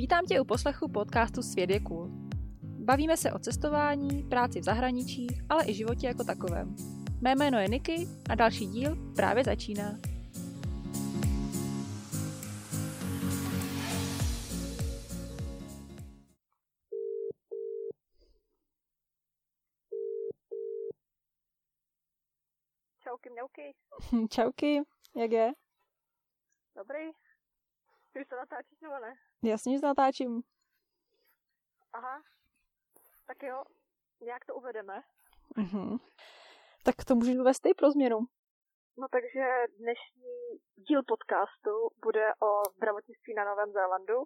Vítám tě u poslechu podcastu Svět je cool. Bavíme se o cestování, práci v zahraničí, ale i životě jako takovém. Mé jméno je Niky a další díl právě začíná. Čauky mňauky. Čauky, jak je? Dobrý. Ty už to natáčíš nebo ne? Jasně, že natáčím. Aha. Tak jo, nějak to uvedeme. Mhm. Tak to můžeš uvést ty pro změnu. No takže dnešní díl podcastu bude o zdravotnictví na Novém Zélandu,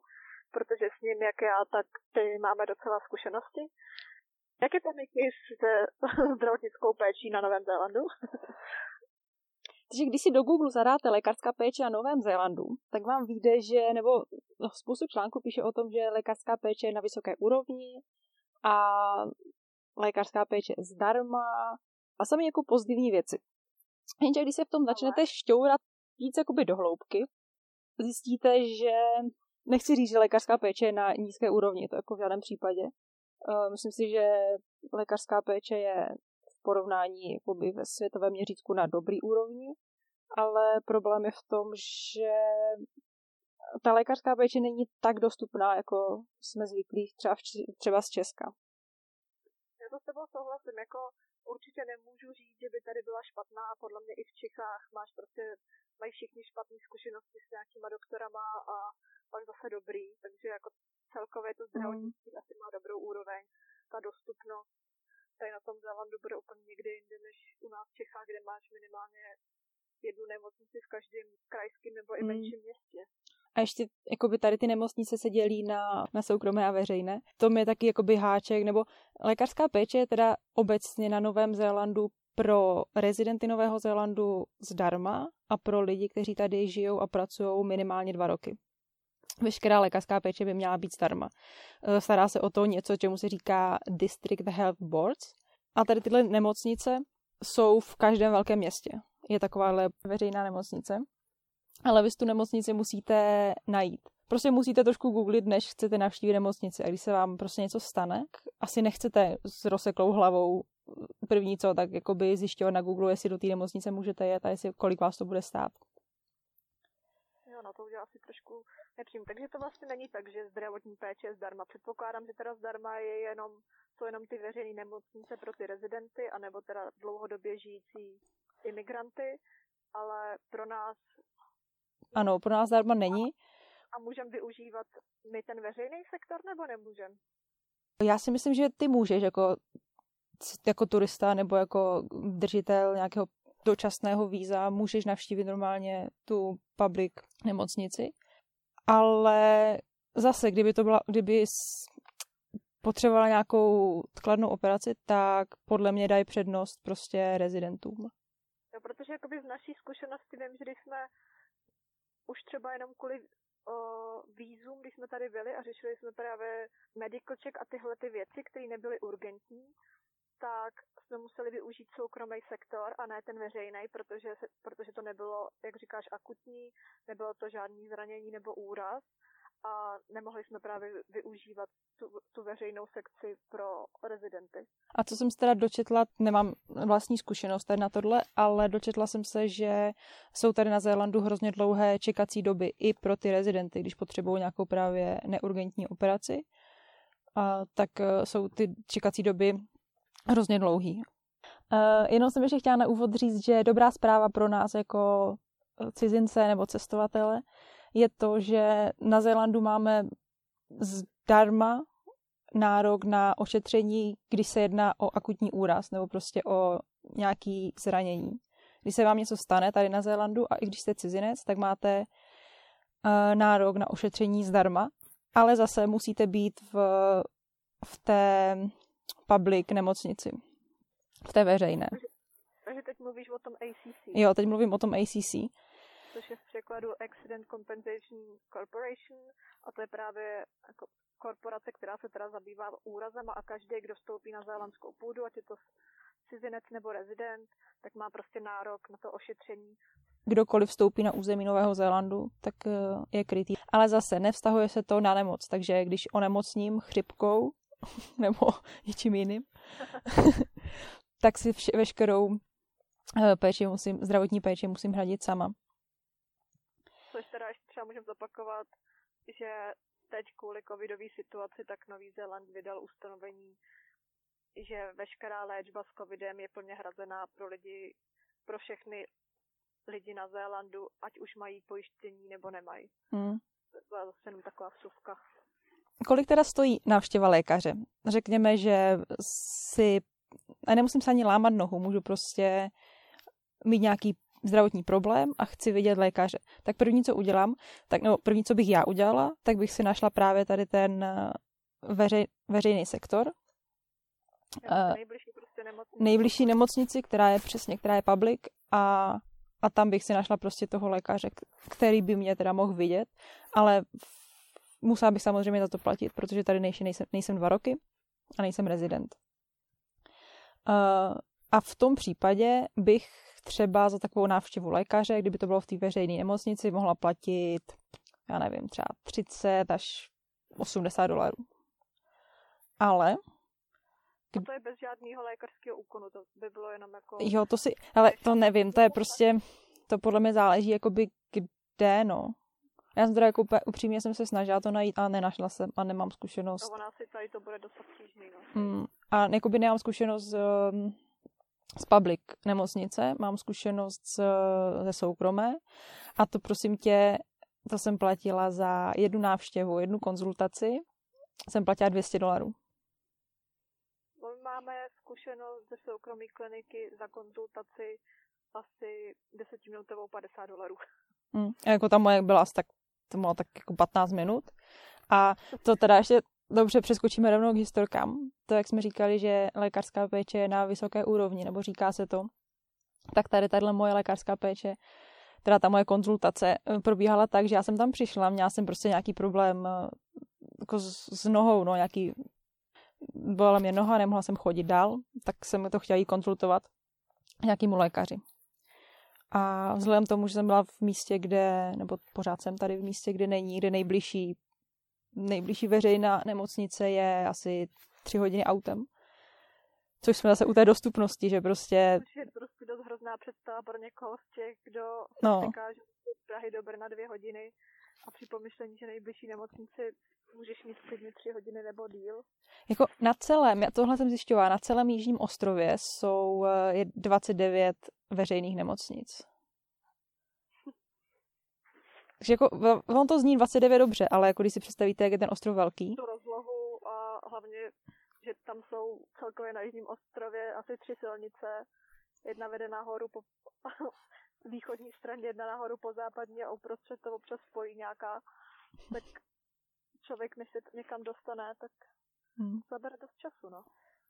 protože s ním, jak já, tak ty máme docela zkušenosti. Jak je to Niky se zdravotnickou péčí na Novém Zélandu? Takže když si do Google zadáte lékařská péče na Novém Zélandu, tak vám vyjde, že, nebo no, spoustu článku píše o tom, že lékařská péče je na vysoké úrovni a lékařská péče zdarma a samé jako pozitivní věci. Jenže když se v tom začnete šťourat víc jakoby do hloubky, zjistíte, že nechci říct, že lékařská péče je na nízké úrovni, to jako v žádném případě. Uh, myslím si, že lékařská péče je porovnání jakoby ve světovém měřítku na dobrý úrovni, ale problém je v tom, že ta lékařská péče není tak dostupná, jako jsme zvyklí třeba, v, třeba z Česka. Já to s tebou souhlasím, jako určitě nemůžu říct, že by tady byla špatná, podle mě i v Čechách máš prostě, mají všichni špatné zkušenosti s nějakýma doktorama a pak zase dobrý, takže jako celkově to zdravotnictví mm. asi má dobrou úroveň, ta dostupnost tady na tom Zélandu bude úplně někde jinde než u nás v Čechách, kde máš minimálně jednu nemocnici v každém krajském nebo i menším mm. městě. A ještě jakoby tady ty nemocnice se dělí na, na soukromé a veřejné. To je taky jakoby háček, nebo lékařská péče je teda obecně na Novém Zélandu pro rezidenty Nového Zélandu zdarma a pro lidi, kteří tady žijou a pracují minimálně dva roky. Veškerá lékařská péče by měla být zdarma. E, stará se o to něco, čemu se říká District Health Boards. A tady tyhle nemocnice jsou v každém velkém městě. Je takováhle veřejná nemocnice ale vy tu nemocnici musíte najít. Prostě musíte trošku googlit, než chcete navštívit nemocnici. A když se vám prostě něco stane, asi nechcete s rozseklou hlavou první co, tak jakoby zjišťovat na Google, jestli do té nemocnice můžete jet a jestli, kolik vás to bude stát. Jo, no to už asi trošku nepřím. Takže to vlastně není tak, že zdravotní péče je zdarma. Předpokládám, že teda zdarma je jenom, jsou jenom ty veřejné nemocnice pro ty rezidenty, anebo teda dlouhodobě žijící imigranty, ale pro nás ano, pro nás zdarma není. A můžeme využívat my ten veřejný sektor, nebo nemůžeme? Já si myslím, že ty můžeš jako, jako turista nebo jako držitel nějakého dočasného víza můžeš navštívit normálně tu public nemocnici. Ale zase, kdyby to byla, kdyby potřebovala nějakou kladnou operaci, tak podle mě dají přednost prostě rezidentům. No, protože jakoby z naší zkušenosti vím, že když jsme už třeba jenom kvůli uh, výzum, když jsme tady byli a řešili jsme právě medical check a tyhle ty věci, které nebyly urgentní, tak jsme museli využít soukromý sektor a ne ten veřejný, protože, protože to nebylo, jak říkáš, akutní, nebylo to žádný zranění nebo úraz a nemohli jsme právě využívat tu, tu veřejnou sekci pro rezidenty. A co jsem se teda dočetla, nemám vlastní zkušenost tady na tohle, ale dočetla jsem se, že jsou tady na Zélandu hrozně dlouhé čekací doby i pro ty rezidenty, když potřebují nějakou právě neurgentní operaci, a tak e, jsou ty čekací doby hrozně dlouhý. Uh, jenom jsem ještě chtěla na úvod říct, že dobrá zpráva pro nás jako cizince nebo cestovatele je to, že na Zélandu máme zdarma nárok na ošetření, když se jedná o akutní úraz nebo prostě o nějaký zranění. Když se vám něco stane tady na Zélandu a i když jste cizinec, tak máte uh, nárok na ošetření zdarma, ale zase musíte být v, v té public nemocnici, v té veřejné. Takže teď mluvíš o tom ACC. Jo, teď mluvím o tom ACC což je v překladu Accident Compensation Corporation a to je právě jako korporace, která se teda zabývá úrazem a každý, kdo vstoupí na zélandskou půdu, ať je to cizinec nebo rezident, tak má prostě nárok na to ošetření kdokoliv vstoupí na území Nového Zélandu, tak eh, je krytý. Ale zase nevztahuje se to na nemoc, takže když onemocním chřipkou nebo něčím jiným, tak si vše, veškerou eh, péči musím, zdravotní péči musím hradit sama. Což teda ještě třeba můžeme zopakovat, že teď kvůli covidové situaci tak Nový Zéland vydal ustanovení, že veškerá léčba s covidem je plně hrazená pro lidi, pro všechny lidi na Zélandu, ať už mají pojištění nebo nemají. Hmm. To je zase jenom taková vsuvka. Kolik teda stojí návštěva lékaře? Řekněme, že si, a nemusím se ani lámat nohu, můžu prostě mít nějaký zdravotní problém a chci vidět lékaře. Tak první, co udělám, tak nebo první, co bych já udělala, tak bych si našla právě tady ten eh, veřej, veřejný sektor. Uh, nejbližší, prostě nemocnici. nejbližší nemocnici, která je přesně, která je public a, a tam bych si našla prostě toho lékaře, který by mě teda mohl vidět, ale musela bych samozřejmě za to platit, protože tady nejsem, nejsem, nejsem dva roky a nejsem rezident. Uh, a v tom případě bych třeba za takovou návštěvu lékaře, kdyby to bylo v té veřejné nemocnici, mohla platit, já nevím, třeba 30 až 80 dolarů. Ale a to je bez žádného lékařského úkonu, to by bylo jenom jako... Jo, to si, ale to nevím, to je prostě, to podle mě záleží jakoby kde, no. Já jsem teda jako upřímně jsem se snažila to najít a nenašla jsem a nemám zkušenost. No ona si tady to bude dost obtížný, no. Mm, a jakoby nemám zkušenost um, z public nemocnice, mám zkušenost z, ze soukromé a to prosím tě, to jsem platila za jednu návštěvu, jednu konzultaci, jsem platila 200 dolarů. My máme zkušenost ze soukromé kliniky za konzultaci asi 10 minutovou 50 dolarů. Hmm, jako ta moje byla asi tak, to bylo tak jako 15 minut. A to teda ještě Dobře, přeskočíme rovnou k historkám. To, jak jsme říkali, že lékařská péče je na vysoké úrovni, nebo říká se to, tak tady tahle moje lékařská péče, teda ta moje konzultace eh, probíhala tak, že já jsem tam přišla, měla jsem prostě nějaký problém eh, jako s, s nohou, no nějaký, byla mě noha, nemohla jsem chodit dál, tak jsem to chtěla jí konzultovat nějakému lékaři. A vzhledem tomu, že jsem byla v místě, kde, nebo pořád jsem tady v místě, kde není, kde nejbližší nejbližší veřejná nemocnice je asi tři hodiny autem. Což jsme zase u té dostupnosti, že prostě... Což je prostě dost hrozná představa pro někoho z těch, kdo no. čeká, že z Prahy do Brna dvě hodiny a při pomyšlení, že nejbližší nemocnici můžeš mít klidně tři hodiny nebo díl. Jako na celém, já tohle jsem zjišťovala, na celém Jižním ostrově jsou eh, je 29 veřejných nemocnic. Takže jako, on to zní 29 dobře, ale jako když si představíte, jak je ten ostrov velký. Tu rozlohu a hlavně, že tam jsou celkově na Jižním ostrově asi tři silnice. Jedna vede nahoru po východní straně, jedna nahoru po západní a uprostřed to občas spojí nějaká. Tak člověk, než se někam dostane, tak hmm. zabere dost času, no.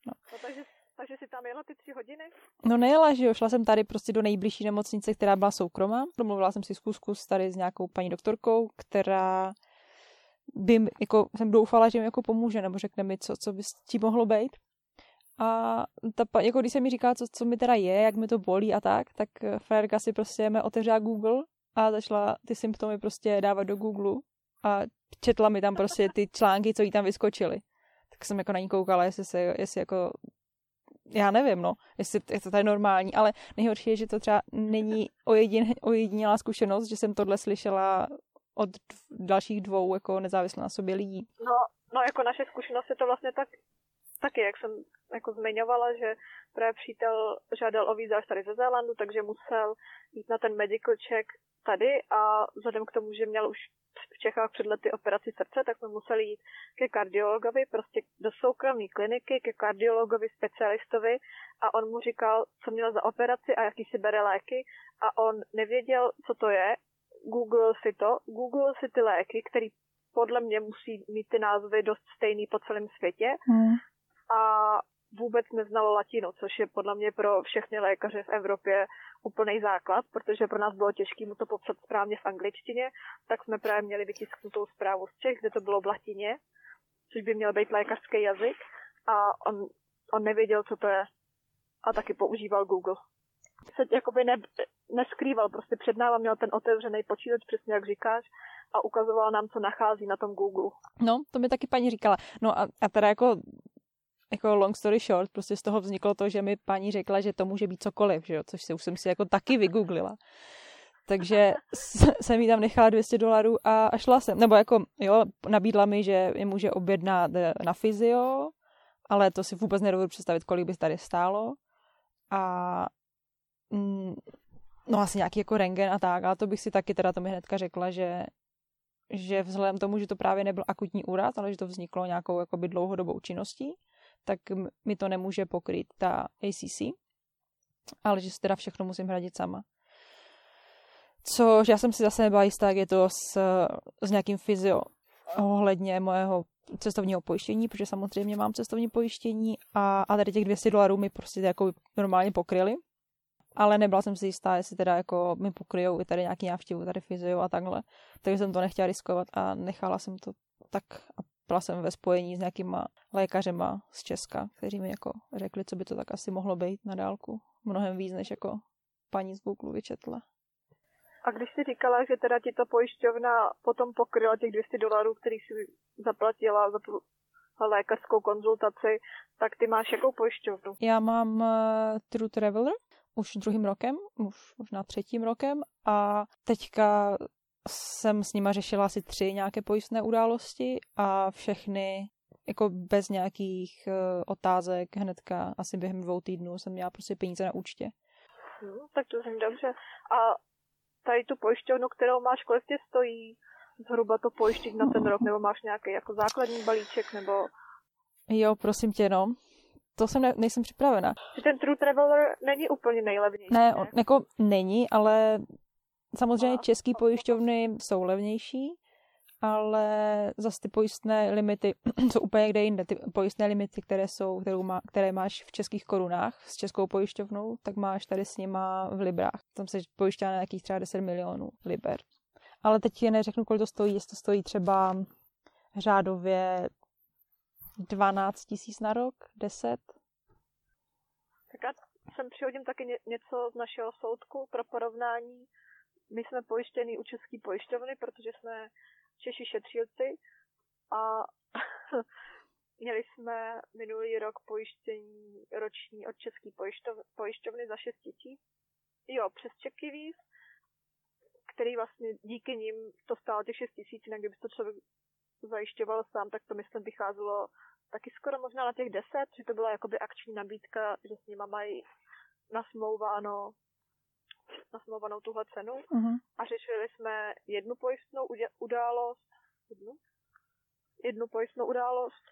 no. no takže takže si tam jela ty tři hodiny? No nejela, že jo, šla jsem tady prostě do nejbližší nemocnice, která byla soukromá. Domluvila jsem si zkusku tady s nějakou paní doktorkou, která by, jako, jsem doufala, že mi jako pomůže, nebo řekne mi, co, co by s tím mohlo být. A ta, jako když se mi říká, co, co mi teda je, jak mi to bolí a tak, tak frajerka si prostě mě otevřela Google a začala ty symptomy prostě dávat do Google a četla mi tam prostě ty články, co jí tam vyskočily. Tak jsem jako na ní koukala, jestli, se, jestli jako já nevím, no, jestli je to tady normální, ale nejhorší je, že to třeba není ojedin, ojedinělá zkušenost, že jsem tohle slyšela od dalších dvou jako nezávisle na sobě lidí. No, no jako naše zkušenost je to vlastně tak, taky, jak jsem jako zmiňovala, že právě přítel žádal o víza tady ze Zélandu, takže musel jít na ten medical check tady a vzhledem k tomu, že měl už v Čechách před lety operaci srdce, tak jsme museli jít ke kardiologovi, prostě do soukromé kliniky, ke kardiologovi specialistovi a on mu říkal, co měl za operaci a jaký si bere léky a on nevěděl, co to je, google si to, google si ty léky, který podle mě musí mít ty názvy dost stejný po celém světě. Hmm. A vůbec neznalo latinu, což je podle mě pro všechny lékaře v Evropě úplný základ, protože pro nás bylo těžké mu to popsat správně v angličtině, tak jsme právě měli vytisknutou zprávu z Čech, kde to bylo v latině, což by měl být lékařský jazyk a on, on nevěděl, co to je a taky používal Google. se jakoby ne, neskrýval, prostě před náma měl ten otevřený počítač, přesně jak říkáš, a ukazoval nám, co nachází na tom Google. No, to mi taky paní říkala. No a, a teda jako jako long story short, prostě z toho vzniklo to, že mi paní řekla, že to může být cokoliv, že jo? což si už jsem si jako taky vygooglila. Takže jsem jí tam nechala 200 dolarů a, a šla jsem. Nebo jako, jo, nabídla mi, že je může objednat eh, na fyzio, ale to si vůbec nedovedu představit, kolik by tady stálo. A mm, no asi nějaký jako rengen a tak, ale to bych si taky teda to mi hnedka řekla, že že vzhledem tomu, že to právě nebyl akutní úraz, ale že to vzniklo nějakou jakoby dlouhodobou činností, tak mi to nemůže pokrýt ta ACC, ale že si teda všechno musím hradit sama. Což já jsem si zase nebyla jistá, jak je to s, s nějakým fyzio ohledně mojeho cestovního pojištění, protože samozřejmě mám cestovní pojištění a, a tady těch 200 dolarů mi prostě jako normálně pokryli. Ale nebyla jsem si jistá, jestli teda jako mi pokryjou i tady nějaký návštěvu, tady fyzio a takhle. Takže jsem to nechtěla riskovat a nechala jsem to tak a byla jsem ve spojení s nějakýma lékařema z Česka, kteří mi jako řekli, co by to tak asi mohlo být na dálku. Mnohem víc, než jako paní z Google vyčetla. A když jsi říkala, že teda ti ta pojišťovna potom pokryla těch 200 dolarů, který si zaplatila za tu lékařskou konzultaci, tak ty máš jakou pojišťovnu? Já mám uh, True Traveler už druhým rokem, už možná třetím rokem a teďka jsem s nima řešila asi tři nějaké pojistné události a všechny jako bez nějakých uh, otázek hnedka asi během dvou týdnů jsem měla prostě peníze na účtě. Hmm, tak to zní dobře. A tady tu pojišťovnu, kterou máš, kolik tě stojí zhruba to pojištění na ten rok, nebo máš nějaký jako základní balíček, nebo... Jo, prosím tě, no. To jsem ne, nejsem připravena. Že ten True Traveler není úplně nejlevnější, ne? Ne, jako není, ale samozřejmě české pojišťovny jsou levnější, ale zase ty pojistné limity jsou úplně kde jinde. Ty pojistné limity, které jsou, kterou má, které máš v českých korunách s českou pojišťovnou, tak máš tady s nima v librách. Tam se pojišťá na nějakých třeba 10 milionů liber. Ale teď je neřeknu, kolik to stojí, jestli to stojí třeba řádově 12 tisíc na rok, 10. Tak já sem přihodím taky něco z našeho soudku pro porovnání. My jsme pojištěni u české pojišťovny, protože jsme Češi šetřílci a měli jsme minulý rok pojištění roční od české pojišťovny za 6 tisíc. Jo, přes Čeky víc, který vlastně díky nim to stálo těch 6 tisíc, jinak kdyby to člověk zajišťoval sám, tak to myslím vycházelo taky skoro možná na těch 10, že to byla jakoby akční nabídka, že s nima mají nasmouváno nasmouvanou tuhle cenu uh-huh. a řešili jsme jednu pojistnou událost, jednu, jednu pojistnou událost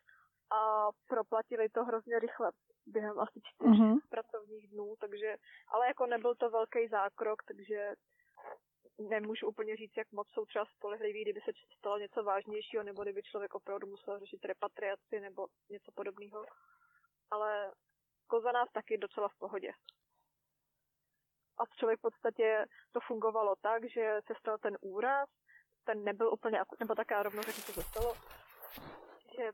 a proplatili to hrozně rychle během asi čtyř uh-huh. pracovních dnů, takže, ale jako nebyl to velký zákrok, takže nemůžu úplně říct, jak moc jsou třeba spolehliví, kdyby se stalo něco vážnějšího, nebo kdyby člověk opravdu musel řešit repatriaci nebo něco podobného. Ale jako za nás taky docela v pohodě a člověk v podstatě to fungovalo tak, že se stal ten úraz, ten nebyl úplně, nebo taká rovnou řeknu, co se stalo, že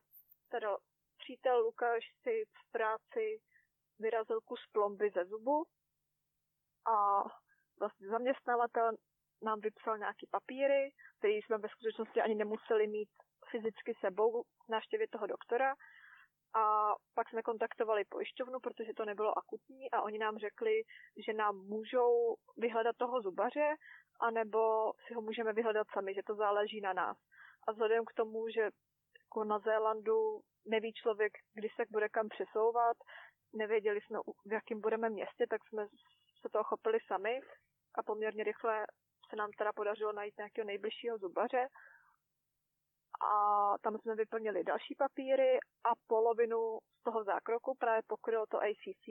teda přítel Lukáš si v práci vyrazil kus plomby ze zubu a vlastně zaměstnavatel nám vypsal nějaký papíry, které jsme ve skutečnosti ani nemuseli mít fyzicky sebou k návštěvě toho doktora, a pak jsme kontaktovali pojišťovnu, protože to nebylo akutní a oni nám řekli, že nám můžou vyhledat toho zubaře, anebo si ho můžeme vyhledat sami, že to záleží na nás. A vzhledem k tomu, že jako na Zélandu neví člověk, kdy se bude kam přesouvat, nevěděli jsme, v jakém budeme městě, tak jsme se toho chopili sami a poměrně rychle se nám teda podařilo najít nějakého nejbližšího zubaře a tam jsme vyplnili další papíry a polovinu z toho zákroku právě pokrylo to ACC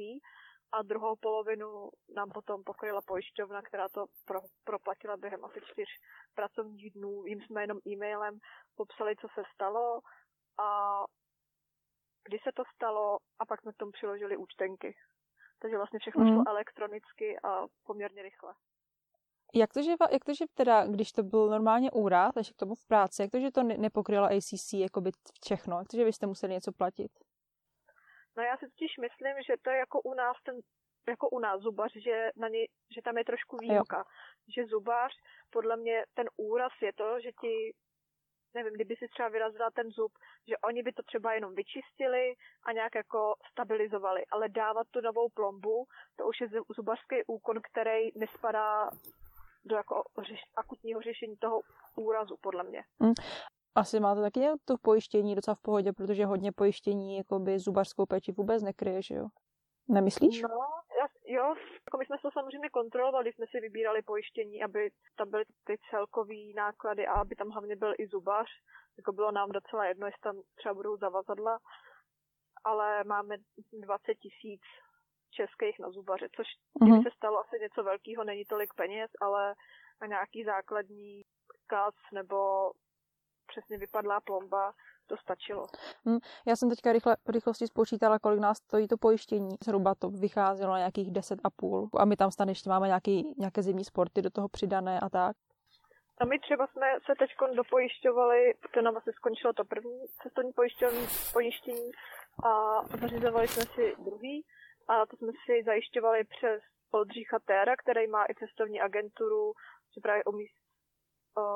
a druhou polovinu nám potom pokryla pojišťovna, která to pro, proplatila během asi čtyř pracovních dnů. Jím jsme jenom e-mailem popsali, co se stalo a kdy se to stalo a pak jsme k tomu přiložili účtenky. Takže vlastně všechno mm. šlo elektronicky a poměrně rychle. Jak to, že, jak to, že teda, když to byl normálně úraz, takže k tomu v práci, jak to, že to nepokryla ACC by všechno? Jak to, že vy jste museli něco platit? No já si totiž myslím, že to je jako u nás ten jako u nás zubař, že, na ně, že tam je trošku výjimka. Jo. Že zubař, podle mě ten úraz je to, že ti nevím, kdyby si třeba vyrazila ten zub, že oni by to třeba jenom vyčistili a nějak jako stabilizovali, ale dávat tu novou plombu, to už je zubařský úkon, který nespadá do jako řeš, akutního řešení toho úrazu, podle mě. Mm. Asi máte taky to pojištění docela v pohodě, protože hodně pojištění jakoby zubařskou péči vůbec nekryje, že jo? Nemyslíš? No, jo, jako my jsme to samozřejmě kontrolovali, jsme si vybírali pojištění, aby tam byly ty celkové náklady a aby tam hlavně byl i zubař. Jako bylo nám docela jedno, jestli tam třeba budou zavazadla, ale máme 20 tisíc českých na zubaře, což mm-hmm. se stalo asi něco velkého, není tolik peněz, ale na nějaký základní kas nebo přesně vypadlá plomba, to stačilo. Hmm, já jsem teďka rychle, v rychlosti spočítala, kolik nás stojí to pojištění. Zhruba to vycházelo na nějakých 10 a půl. A my tam stane ještě máme nějaký, nějaké zimní sporty do toho přidané a tak. A my třeba jsme se teď dopojišťovali, to nám asi skončilo to první cestovní pojištění a zařizovali jsme si druhý a to jsme si zajišťovali přes Oldřicha Téra, který má i cestovní agenturu, že právě umí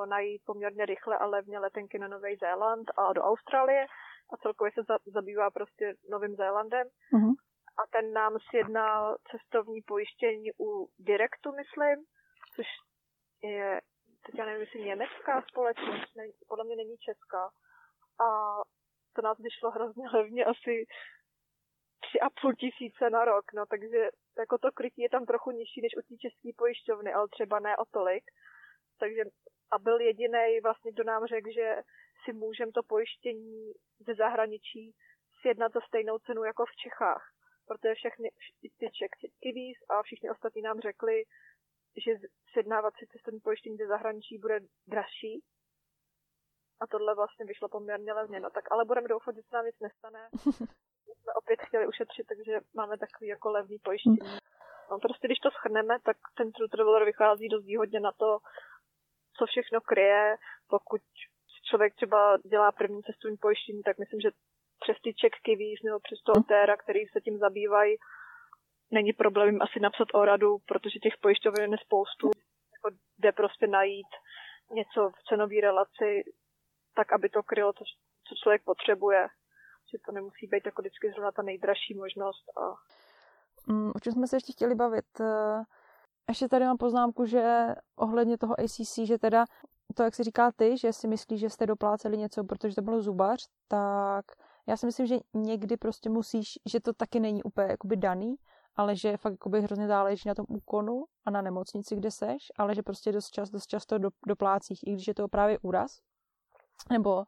najít poměrně rychle a levně letenky na Nový Zéland a do Austrálie a celkově se za, zabývá prostě Novým Zélandem. Uh-huh. A ten nám sjednal cestovní pojištění u Directu, myslím, což je, teď já nevím, jestli německá společnost, ne, podle mě není česká. A to nás vyšlo hrozně levně, asi tři a půl tisíce na rok, no takže jako to krytí je tam trochu nižší než u té české pojišťovny, ale třeba ne o tolik. Takže a byl jediný vlastně, kdo nám řekl, že si můžeme to pojištění ze zahraničí sjednat za stejnou cenu jako v Čechách. Protože všechny ty Czech Kiwis a všichni ostatní nám řekli, že sjednávat si cestovní pojištění ze zahraničí bude dražší. A tohle vlastně vyšlo poměrně levně. No tak ale budeme doufat, že se nám nic nestane. jsme opět chtěli ušetřit, takže máme takový jako levný pojištění. No prostě když to schrneme, tak ten True Traveler vychází dost výhodně na to, co všechno kryje. Pokud člověk třeba dělá první cestovní pojištění, tak myslím, že přes ty check kiwis nebo přes toho Téra, který se tím zabývají, není problém asi napsat o radu, protože těch pojišťoven je spoustu. Jako jde prostě najít něco v cenové relaci, tak aby to krylo to, co člověk potřebuje. Že to nemusí být jako vždycky zrovna ta nejdražší možnost. A... Mm, o čem jsme se ještě chtěli bavit? Uh ještě tady mám poznámku, že ohledně toho ACC, že teda to, jak si říká ty, že si myslíš, že jste dopláceli něco, protože to byl zubař, tak já si myslím, že někdy prostě musíš, že to taky není úplně jakoby daný, ale že fakt jakoby hrozně záleží na tom úkonu a na nemocnici, kde seš, ale že prostě dost, čas, dost často do, doplácíš, i když je to právě úraz, nebo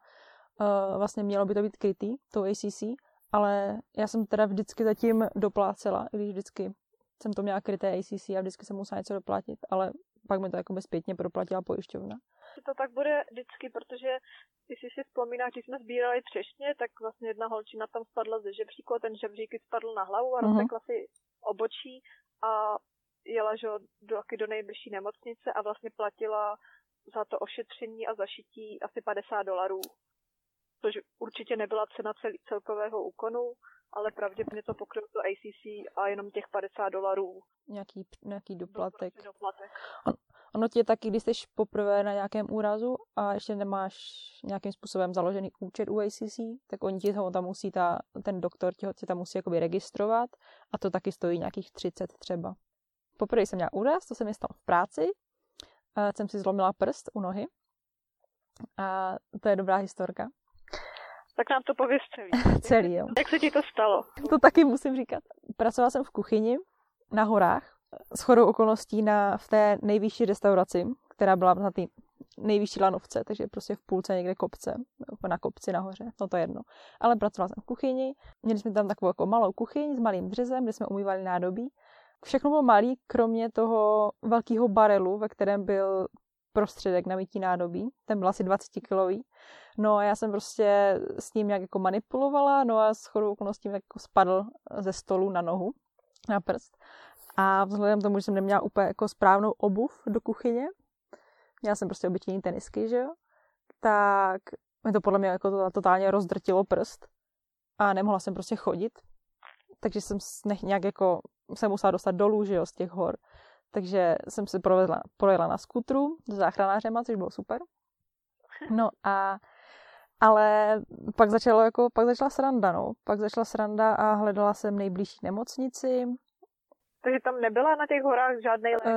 uh, vlastně mělo by to být krytý, to ACC, ale já jsem teda vždycky zatím doplácela, i když vždycky jsem to měla kryté ACC a vždycky jsem musela něco doplatit, ale pak mi to jako zpětně proplatila pojišťovna. To tak bude vždycky, protože když si vzpomínáš, když jsme sbírali třešně, tak vlastně jedna holčina tam spadla ze žebříku a ten žebřík spadl na hlavu a uh-huh. roztekla si obočí a jela že, do, do nejbližší nemocnice a vlastně platila za to ošetření a zašití asi 50 dolarů. Což určitě nebyla cena cel, celkového úkonu, ale pravděpodobně to pokrylo to ACC a jenom těch 50 dolarů. Nějaký, nějaký doplatek. Prostě doplatek. On, ono ti je taky, když jsi poprvé na nějakém úrazu a ještě nemáš nějakým způsobem založený účet u ACC, tak oni ti ho tam musí, ta, ten doktor ti ho tam musí jakoby registrovat a to taky stojí nějakých 30 třeba. Poprvé jsem měla úraz, to se mi stalo v práci, a jsem si zlomila prst u nohy a to je dobrá historka. Tak nám to pověz celý. celý, jo. Jak se ti to stalo? To taky musím říkat. Pracovala jsem v kuchyni na horách, s chodou okolností na, v té nejvyšší restauraci, která byla na té nejvyšší lanovce, takže prostě v půlce někde kopce, na kopci nahoře, no to jedno. Ale pracovala jsem v kuchyni, měli jsme tam takovou jako malou kuchyň s malým dřezem, kde jsme umývali nádobí. Všechno bylo malý, kromě toho velkého barelu, ve kterém byl prostředek na mytí nádobí. Ten byl asi 20 kilový. No a já jsem prostě s ním nějak jako manipulovala, no a s chodou okolností jako spadl ze stolu na nohu, na prst. A vzhledem k tomu, že jsem neměla úplně jako správnou obuv do kuchyně, měla jsem prostě obyčejní tenisky, že jo, tak mi to podle mě jako to totálně rozdrtilo prst a nemohla jsem prostě chodit. takže jsem nějak jako se musela dostat dolů, že jo, z těch hor. Takže jsem si provedla, projela na skutru s záchranářema, což bylo super. No a ale pak, začalo jako, pak začala sranda, no. Pak začala sranda a hledala jsem nejbližší nemocnici. Takže tam nebyla na těch horách žádný lékař,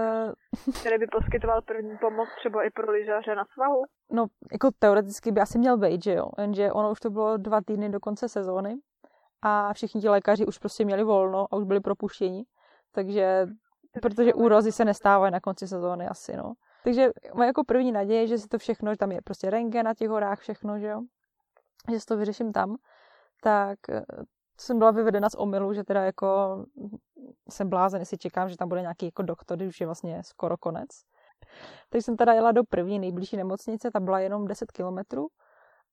uh... který by poskytoval první pomoc třeba i pro lyžaře na svahu? No, jako teoreticky by asi měl být, že jo. Jenže ono už to bylo dva týdny do konce sezóny a všichni ti lékaři už prostě měli volno a už byli propuštěni. Takže, protože úrozy se nestávají na konci sezóny asi, no. Takže moje jako první naděje, že si to všechno, že tam je prostě rengen na těch horách, všechno, že jo, že si to vyřeším tam, tak eh, jsem byla vyvedena z omylu, že teda jako jsem blázen, jestli čekám, že tam bude nějaký jako doktor, když už je vlastně skoro konec. Takže jsem teda jela do první nejbližší nemocnice, ta byla jenom 10 kilometrů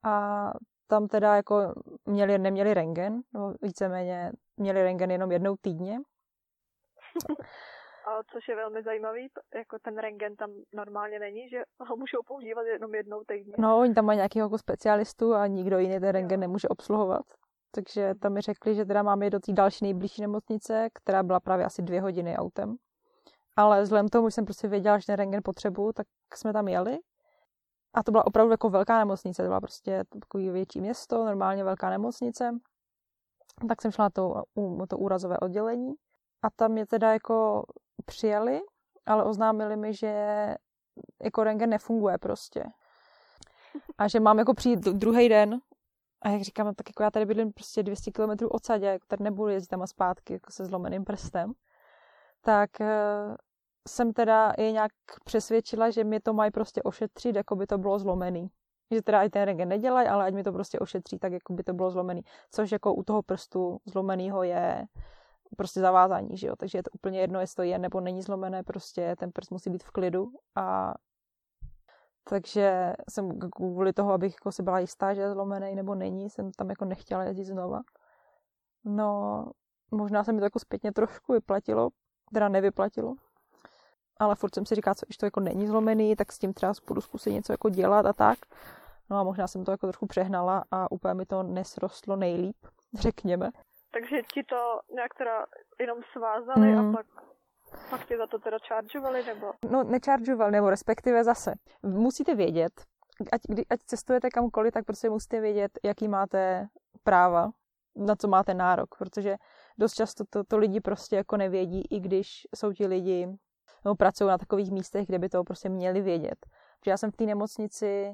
a tam teda jako měli, neměli rengen, no víceméně měli rengen jenom jednou týdně. A což je velmi zajímavý, jako ten rengen tam normálně není, že ho můžou používat jenom jednou týdně. No, oni tam mají nějakého jako specialistu a nikdo jiný ten rengen nemůže obsluhovat. Takže tam mi řekli, že teda máme do té další nejbližší nemocnice, která byla právě asi dvě hodiny autem. Ale vzhledem tomu, že jsem prostě věděla, že ten rengen potřebuju, tak jsme tam jeli. A to byla opravdu jako velká nemocnice, to byla prostě takový větší město, normálně velká nemocnice. Tak jsem šla na to, to úrazové oddělení a tam mě teda jako přijali, ale oznámili mi, že jako rengen nefunguje prostě. A že mám jako přijít druhý den a jak říkám, tak jako já tady bydlím prostě 200 km od sadě, jako tady nebudu jezdit tam a zpátky jako se zlomeným prstem, tak uh, jsem teda je nějak přesvědčila, že mi to mají prostě ošetřit, jako by to bylo zlomený. Že teda i ten regen nedělají, ale ať mi to prostě ošetří, tak jako by to bylo zlomený. Což jako u toho prstu zlomeného je prostě zavázání, že jo. Takže je to úplně jedno, jestli to je nebo není zlomené, prostě ten prst musí být v klidu a takže jsem kvůli toho, abych jako si byla jistá, že je zlomený nebo není, jsem tam jako nechtěla jezdit znova. No, možná se mi to jako zpětně trošku vyplatilo, teda nevyplatilo. Ale furt jsem si říkala, co když to jako není zlomený, tak s tím třeba budu zkusit něco jako dělat a tak. No a možná jsem to jako trošku přehnala a úplně mi to nesrostlo nejlíp, řekněme. Takže ti to nějak teda jenom svázali mm. a pak pak tě za to teda čaržovali, nebo? No, nečaržovali, nebo respektive zase. Musíte vědět, ať, kdy, ať cestujete kamkoliv, tak prostě musíte vědět, jaký máte práva, na co máte nárok, protože dost často to, to lidi prostě jako nevědí, i když jsou ti lidi, nebo pracují na takových místech, kde by to prostě měli vědět. Protože já jsem v té nemocnici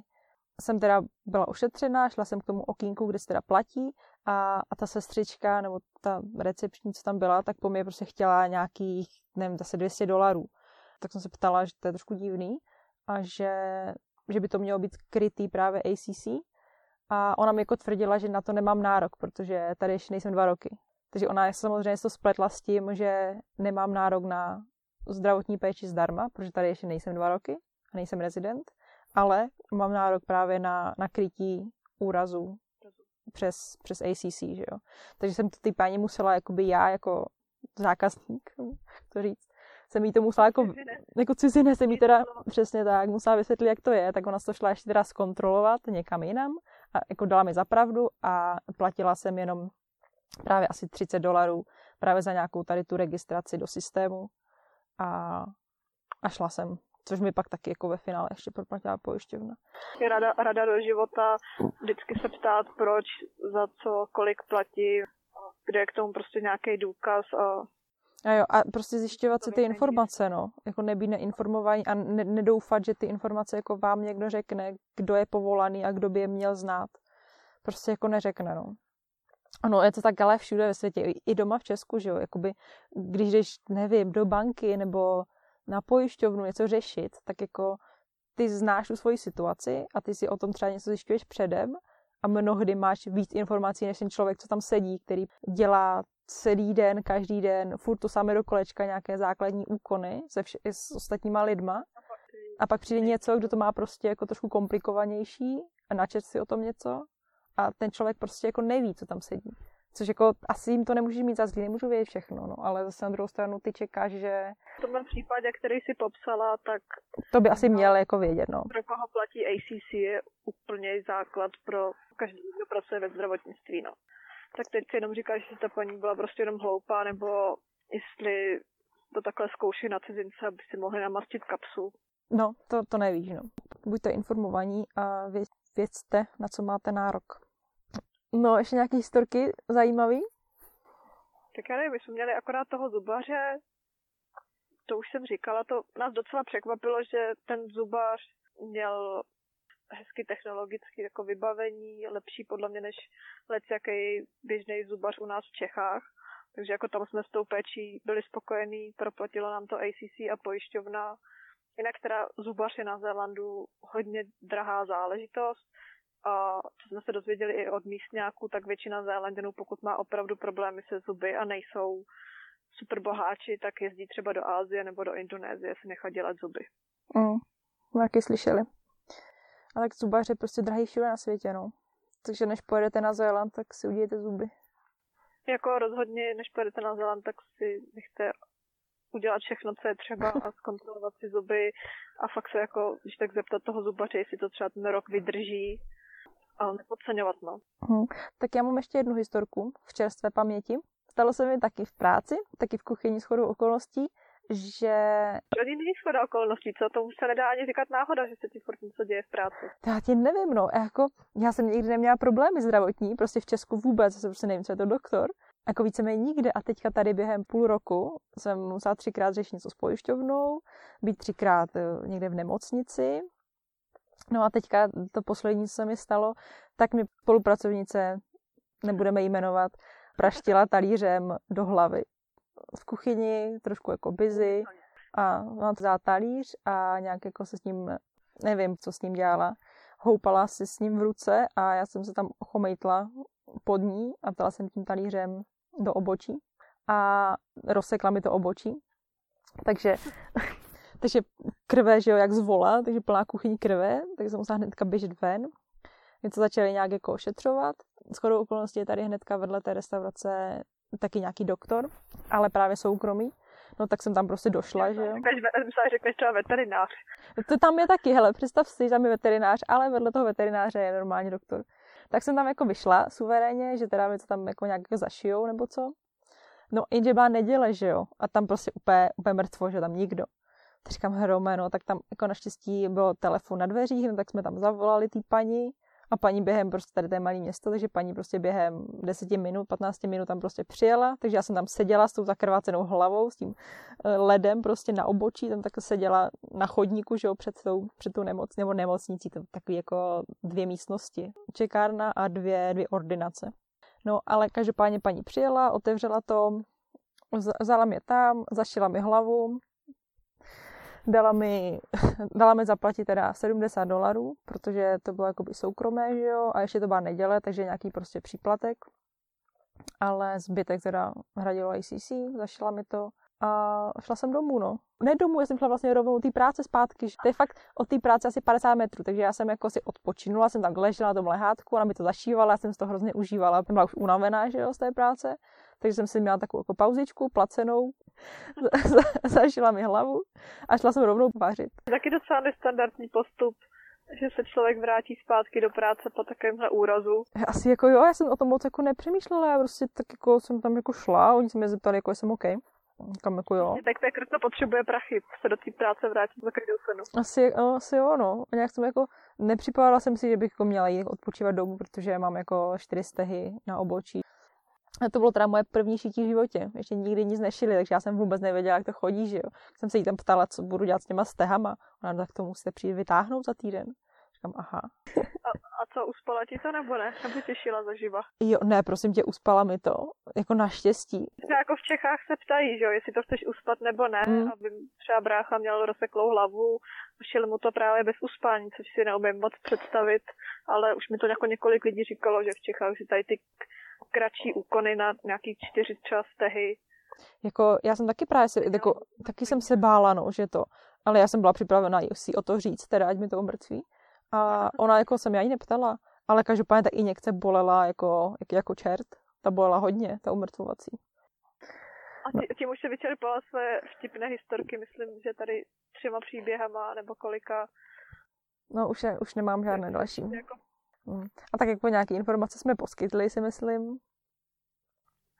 jsem teda byla ošetřená, šla jsem k tomu okýnku, kde se teda platí a, a ta sestřička nebo ta recepční, co tam byla, tak po mě prostě chtěla nějakých, nevím, zase 200 dolarů. Tak jsem se ptala, že to je trošku divný a že, že by to mělo být krytý právě ACC. A ona mi jako tvrdila, že na to nemám nárok, protože tady ještě nejsem dva roky. Takže ona samozřejmě se to spletla s tím, že nemám nárok na zdravotní péči zdarma, protože tady ještě nejsem dva roky a nejsem rezident, ale mám nárok právě na, na krytí úrazu přes, přes ACC, že jo. Takže jsem to ty paní musela, jakoby já jako zákazník, to říct, jsem jí to musela jako, jako cizinec, jsem jí teda přesně tak, musela vysvětlit, jak to je, tak ona to šla ještě teda zkontrolovat někam jinam a jako dala mi zapravdu a platila jsem jenom právě asi 30 dolarů právě za nějakou tady tu registraci do systému a, a šla jsem což mi pak taky jako ve finále ještě proplatila pojišťovna. Rada, rada do života vždycky se ptát, proč, za co, kolik platí, kde je k tomu prostě nějaký důkaz a a jo, a prostě zjišťovat si ty informace, no. Jako nebýt neinformovaný a ne, nedoufat, že ty informace jako vám někdo řekne, kdo je povolaný a kdo by je měl znát. Prostě jako neřekne, no. Ano, je to tak ale všude ve světě, i doma v Česku, že jo, jakoby, když jdeš, nevím, do banky nebo na pojišťovnu něco řešit, tak jako ty znáš tu svoji situaci a ty si o tom třeba něco zjišťuješ předem a mnohdy máš víc informací než ten člověk, co tam sedí, který dělá celý den, každý den, furt to samé do kolečka, nějaké základní úkony se vš- s ostatníma lidma. A pak přijde něco, kdo to má prostě jako trošku komplikovanější a načet si o tom něco a ten člověk prostě jako neví, co tam sedí. Což jako asi jim to nemůžeš mít za zlý, nemůžu vědět všechno, no, ale zase na druhou stranu ty čekáš, že... V tomhle případě, který si popsala, tak... To by asi no, měl jako vědět, no. Pro koho platí ACC je úplně základ pro každý, kdo pracuje ve zdravotnictví, no. tak teď si jenom říká, že ta paní byla prostě jenom hloupá, nebo jestli to takhle zkouší na cizince, aby si mohli namastit kapsu. No, to, to nevíš, no. Buďte informovaní a vě, věcte, na co máte nárok. No, ještě nějaké historky zajímavý? Tak já nevím, my jsme měli akorát toho zubaře, to už jsem říkala, to nás docela překvapilo, že ten zubař měl hezky technologicky jako vybavení, lepší podle mě než lec jaký běžný zubař u nás v Čechách. Takže jako tam jsme s tou péčí byli spokojení, proplatilo nám to ACC a pojišťovna. Jinak teda zubař je na Zélandu hodně drahá záležitost a co jsme se dozvěděli i od místňáků, tak většina Zélanděnů, pokud má opravdu problémy se zuby a nejsou super boháči, tak jezdí třeba do Ázie nebo do Indonésie si nechat dělat zuby. Mm, jaký slyšeli. A tak zubař je prostě drahý všude na světě, no. Takže než pojedete na Zéland, tak si udějte zuby. Jako rozhodně, než pojedete na Zéland, tak si nechte udělat všechno, co je třeba a zkontrolovat si zuby a fakt se jako, když tak zeptat toho zubaře, jestli to třeba ten rok vydrží, ale nepodceňovat, no. Hmm. Tak já mám ještě jednu historku v čerstvé paměti. Stalo se mi taky v práci, taky v kuchyni s chodou okolností, že... Ani není schoda okolností, co? To už se nedá ani říkat náhoda, že se ti furt něco děje v práci. To já ti nevím, no. Jako, já jsem nikdy neměla problémy zdravotní, prostě v Česku vůbec, já prostě nevím, co je to doktor. Jako víceméně nikde. A teďka tady během půl roku jsem musela třikrát řešit něco s pojišťovnou, být třikrát eh, někde v nemocnici. No a teďka to poslední, co se mi stalo, tak mi spolupracovnice, nebudeme jmenovat, praštila talířem do hlavy v kuchyni, trošku jako busy a mám vzala talíř a nějak jako se s ním, nevím, co s ním dělala, houpala si s ním v ruce a já jsem se tam chomejtla pod ní a dala jsem tím talířem do obočí a rozsekla mi to obočí. Takže, takže krve, že jo, jak zvola, takže plná kuchyň krve, takže jsem musela hnedka běžet ven. My to začali nějak jako ošetřovat. Shodou okolností je tady hnedka vedle té restaurace taky nějaký doktor, ale právě soukromý. No tak jsem tam prostě došla, že jo. Myslím, řekneš třeba veterinář. To tam je taky, hele, představ si, že tam je veterinář, ale vedle toho veterináře je normální doktor. Tak jsem tam jako vyšla suverénně, že teda mi to tam jako nějak zašijou nebo co. No jenže byla neděle, že jo. A tam prostě úplně, úplně mrtvo, že tam nikdo. Tak říkám, hromé, no, tak tam jako naštěstí byl telefon na dveřích, no, tak jsme tam zavolali té paní a paní během, prostě tady to je malé město, takže paní prostě během 10 minut, 15 minut tam prostě přijela, takže já jsem tam seděla s tou zakrvácenou hlavou, s tím eh, ledem prostě na obočí, tam tak seděla na chodníku, že jo, před tou, před tou nemoc, nebo nemocnicí, to takový jako dvě místnosti, čekárna a dvě, dvě ordinace. No, ale každopádně paní přijela, otevřela to, vzala mě tam, zašila mi hlavu, dala mi, dala mi zaplatit teda 70 dolarů, protože to bylo jakoby soukromé, že jo, a ještě to byla neděle, takže nějaký prostě příplatek. Ale zbytek teda hradilo ICC, zašla mi to a šla jsem domů, no. Ne domů, já jsem šla vlastně rovnou té práce zpátky. To je fakt od té práce asi 50 metrů, takže já jsem jako si odpočinula, jsem tam ležela na tom lehátku, ona mi to zašívala, já jsem to hrozně užívala. Byla už unavená, že jo, z té práce. Takže jsem si měla takovou jako pauzičku, placenou, zažila mi hlavu a šla jsem rovnou vařit. Taky docela nestandardní postup že se člověk vrátí zpátky do práce po takovémhle úrazu. Asi jako jo, já jsem o tom moc jako nepřemýšlela, já prostě tak jako jsem tam jako šla, oni se mě zeptali, jako jsem OK. Kam jako jo. Tak Pekr to potřebuje prachy, se do té práce vrátit za každou cenu. Asi, no, asi jo, no. A nějak jsem jako, nepřipadala jsem si, že bych jako měla jít odpočívat domů, protože mám jako čtyři stehy na obočí. A to bylo teda moje první šití v životě. Ještě nikdy nic nešili, takže já jsem vůbec nevěděla, jak to chodí, že jo. Jsem se jí tam ptala, co budu dělat s těma stehama. Ona, no, tak to musíte přijít vytáhnout za týden. Říkám, aha. A, a co, uspala ti to nebo ne? Nebo těšila zaživa? Jo, ne, prosím tě, uspala mi to. Jako naštěstí. Jako v Čechách se ptají, že jo, jestli to chceš uspat nebo ne, mm. aby třeba brácha měl rozseklou hlavu, šel mu to právě bez uspání, což si neumím moc představit, ale už mi to jako několik lidí říkalo, že v Čechách si tady ty kratší úkony na nějaký čtyři třeba stehy. Jako, já jsem taky právě se, jako, taky jsem se bála, no, že to, ale já jsem byla připravena si o to říct, teda, ať mi to umrtví. A ona jako jsem já jí neptala, ale každopádně ta injekce bolela jako, jak, jako čert. Ta bolela hodně, ta umrtvovací. A tím už se vyčerpala své vtipné historky, myslím, že tady třema příběhama nebo kolika. No už, je, už nemám žádné další. Jako... Hmm. A tak jako nějaké informace jsme poskytli, si myslím.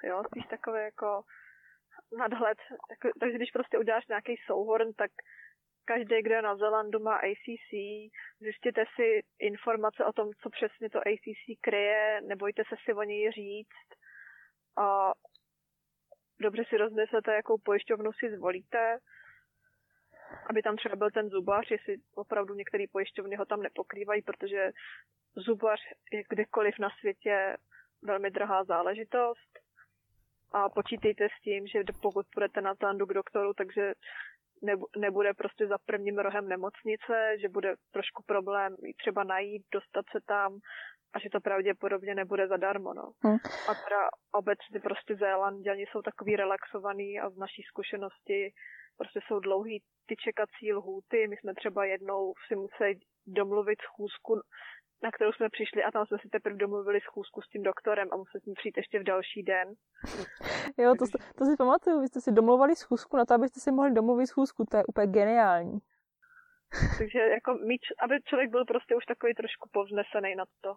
jo, spíš takový jako nadhled. Tak, takže když prostě uděláš nějaký souhorn, tak každý, kdo je na Zelandu, má ACC, zjistěte si informace o tom, co přesně to ACC kryje, nebojte se si o něj říct a dobře si rozmyslete, jakou pojišťovnu si zvolíte, aby tam třeba byl ten zubař, jestli opravdu některé pojišťovny ho tam nepokrývají, protože zubař je kdekoliv na světě velmi drahá záležitost a počítejte s tím, že pokud půjdete na zandu k doktoru, takže nebude prostě za prvním rohem nemocnice, že bude trošku problém třeba najít, dostat se tam a že to pravděpodobně nebude zadarmo. No. Hmm. A teda obecně prostě Zélanděni jsou takový relaxovaný a z naší zkušenosti prostě jsou dlouhý ty čekací lhůty. My jsme třeba jednou si museli domluvit schůzku na kterou jsme přišli a tam jsme si teprve domluvili schůzku s tím doktorem a museli jsme přijít ještě v další den. Jo, to, to si pamatuju, vy jste si domluvali schůzku na to, abyste si mohli domluvit schůzku, to je úplně geniální. Takže jako mít, aby člověk byl prostě už takový trošku povznesený na to.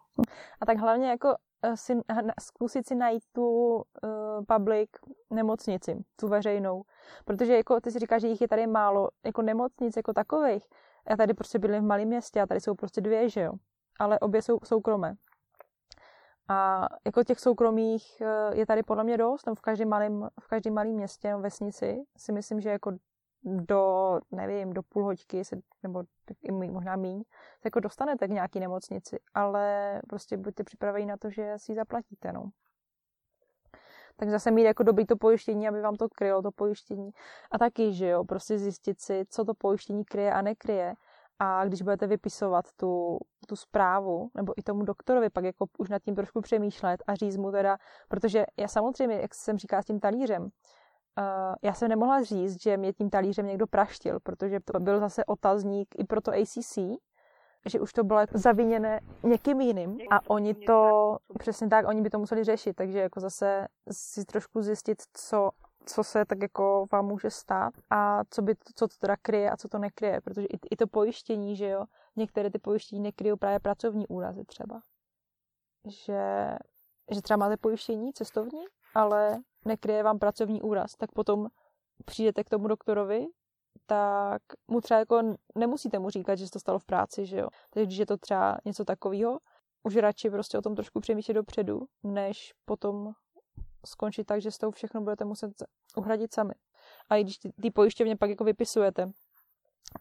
A tak hlavně jako uh, si, zkusit si najít tu uh, public nemocnici, tu veřejnou. Protože jako ty si říkáš, že jich je tady málo, jako nemocnic jako takových. Já tady prostě bydlím v malém městě a tady jsou prostě dvě, že jo ale obě jsou soukromé. A jako těch soukromých eh, je tady podle mě dost, v každém malém, v každém malém městě nebo vesnici si myslím, že jako do, nevím, do půl hoďky, se, nebo i možná míň, se jako dostanete k nějaký nemocnici, ale prostě buďte připraveni na to, že si ji zaplatíte, no. Tak zase mít jako doby to pojištění, aby vám to krylo, to pojištění. A taky, že jo, prostě zjistit si, co to pojištění kryje a nekryje a když budete vypisovat tu, tu zprávu, nebo i tomu doktorovi pak jako už nad tím trošku přemýšlet a říct mu teda, protože já samozřejmě, jak jsem říkala s tím talířem, Uh, já jsem nemohla říct, že mě tím talířem někdo praštil, protože to byl zase otazník i pro to ACC, že už to bylo zaviněné někým jiným a oni to, přesně tak, oni by to museli řešit, takže jako zase si trošku zjistit, co co se tak jako vám může stát a co, by, co to teda kryje a co to nekryje, protože i, i to pojištění, že jo, některé ty pojištění nekryjou právě pracovní úrazy třeba. Že, že třeba máte pojištění cestovní, ale nekryje vám pracovní úraz, tak potom přijdete k tomu doktorovi, tak mu třeba jako nemusíte mu říkat, že se to stalo v práci, že jo. Takže když je to třeba něco takového, už radši prostě o tom trošku přemýšlet dopředu, než potom skončit tak, že s tou všechno budete muset uhradit sami. A i když ty, ty pojišťovně pak jako vypisujete,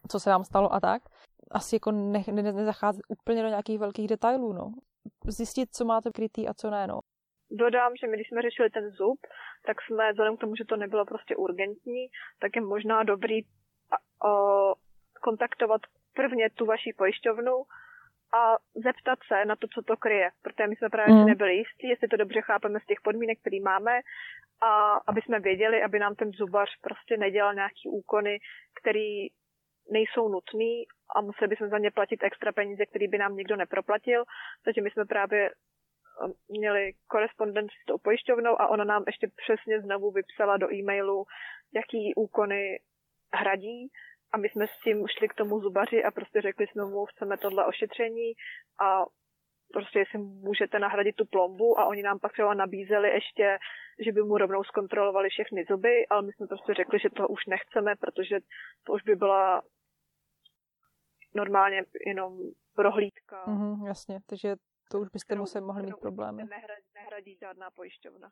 co se vám stalo a tak, asi jako ne, ne, nezacházet úplně do nějakých velkých detailů, no. Zjistit, co máte krytý a co ne, no. Dodám, že my, když jsme řešili ten zub, tak jsme, vzhledem k tomu, že to nebylo prostě urgentní, tak je možná dobrý a, kontaktovat prvně tu vaši pojišťovnu, a zeptat se na to, co to kryje, protože my jsme právě mm. nebyli jistí, jestli to dobře chápeme z těch podmínek, které máme a aby jsme věděli, aby nám ten zubař prostě nedělal nějaký úkony, který nejsou nutný a museli bychom za ně platit extra peníze, který by nám nikdo neproplatil. Takže my jsme právě měli korespondenci s tou pojišťovnou a ona nám ještě přesně znovu vypsala do e-mailu, jaký úkony hradí. A my jsme s tím šli k tomu zubaři a prostě řekli jsme mu, chceme tohle ošetření a prostě jestli můžete nahradit tu plombu. A oni nám pak třeba nabízeli ještě, že by mu rovnou zkontrolovali všechny zuby, ale my jsme prostě řekli, že to už nechceme, protože to už by byla normálně jenom prohlídka. Mm, jasně, takže to už byste museli mohli mít problémy. Nehradí, nehradí žádná pojišťovna.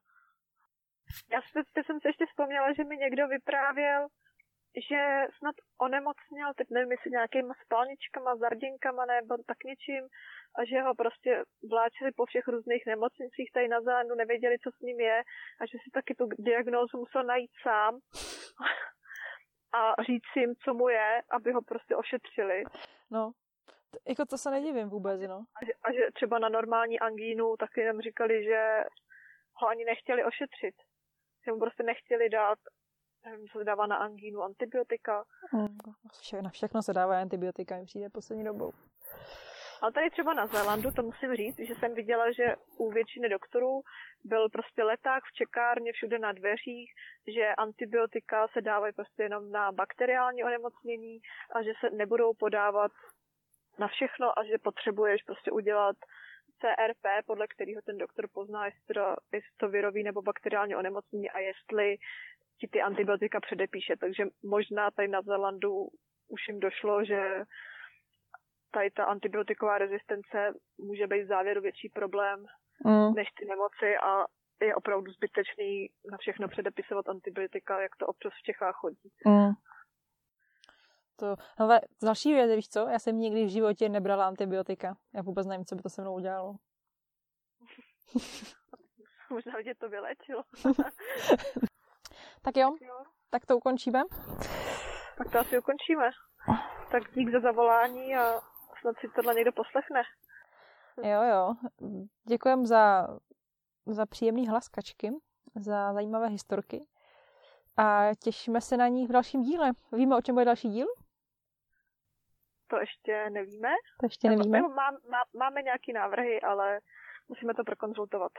Já jsem se ještě vzpomněla, že mi někdo vyprávěl, že snad onemocněl, teď nevím, jestli nějakýma spalničkama, zardinkama nebo tak něčím, a že ho prostě vláčili po všech různých nemocnicích tady na zádu, nevěděli, co s ním je a že si taky tu diagnózu musel najít sám a říct jim, co mu je, aby ho prostě ošetřili. No, jako to se nedivím vůbec, no. A že, a že třeba na normální angínu taky nám říkali, že ho ani nechtěli ošetřit. Že mu prostě nechtěli dát nevím, co se dává na angínu, antibiotika. Hmm, vše, na všechno se dává antibiotika, mi přijde poslední dobou. Ale tady třeba na Zélandu, to musím říct, že jsem viděla, že u většiny doktorů byl prostě leták v čekárně všude na dveřích, že antibiotika se dávají prostě jenom na bakteriální onemocnění a že se nebudou podávat na všechno a že potřebuješ prostě udělat CRP, podle kterého ten doktor pozná, jestli to, jestli to virový nebo bakteriální onemocnění a jestli ti ty antibiotika předepíše. Takže možná tady na Zelandu už jim došlo, že tady ta antibiotiková rezistence může být v závěru větší problém mm. než ty nemoci a je opravdu zbytečný na všechno předepisovat antibiotika, jak to občas v Čechách chodí. Mm. To, hele, další věc, víš co? Já jsem nikdy v životě nebrala antibiotika. Já vůbec nevím, co by to se mnou udělalo. Možná by tě to vylečilo. tak jo, jo, tak to ukončíme. Tak to asi ukončíme. Tak dík za zavolání a snad si tohle někdo poslechne. Jo, jo. Děkujem za, za příjemný hlas kačky, za zajímavé historky a těšíme se na ní v dalším díle. Víme, o čem bude další díl? To ještě nevíme. To ještě nevíme. Má, má, máme nějaké návrhy, ale musíme to prokonzultovat.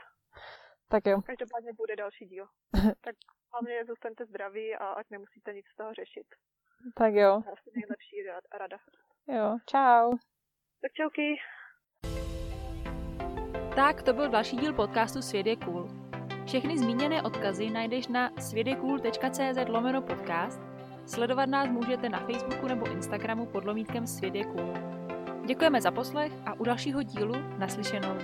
Tak jo. Každopádně bude další díl. tak hlavně zůstaňte zdraví a ať nemusíte nic z toho řešit. Tak jo. Asi nejlepší rada. Jo, čau. Tak čauky. Tak to byl další díl podcastu Svět je cool. Všechny zmíněné odkazy najdeš na světjecool.cz lomeno podcast. Sledovat nás můžete na Facebooku nebo Instagramu pod lomítkem Svět je cool. Děkujeme za poslech a u dalšího dílu naslyšenou.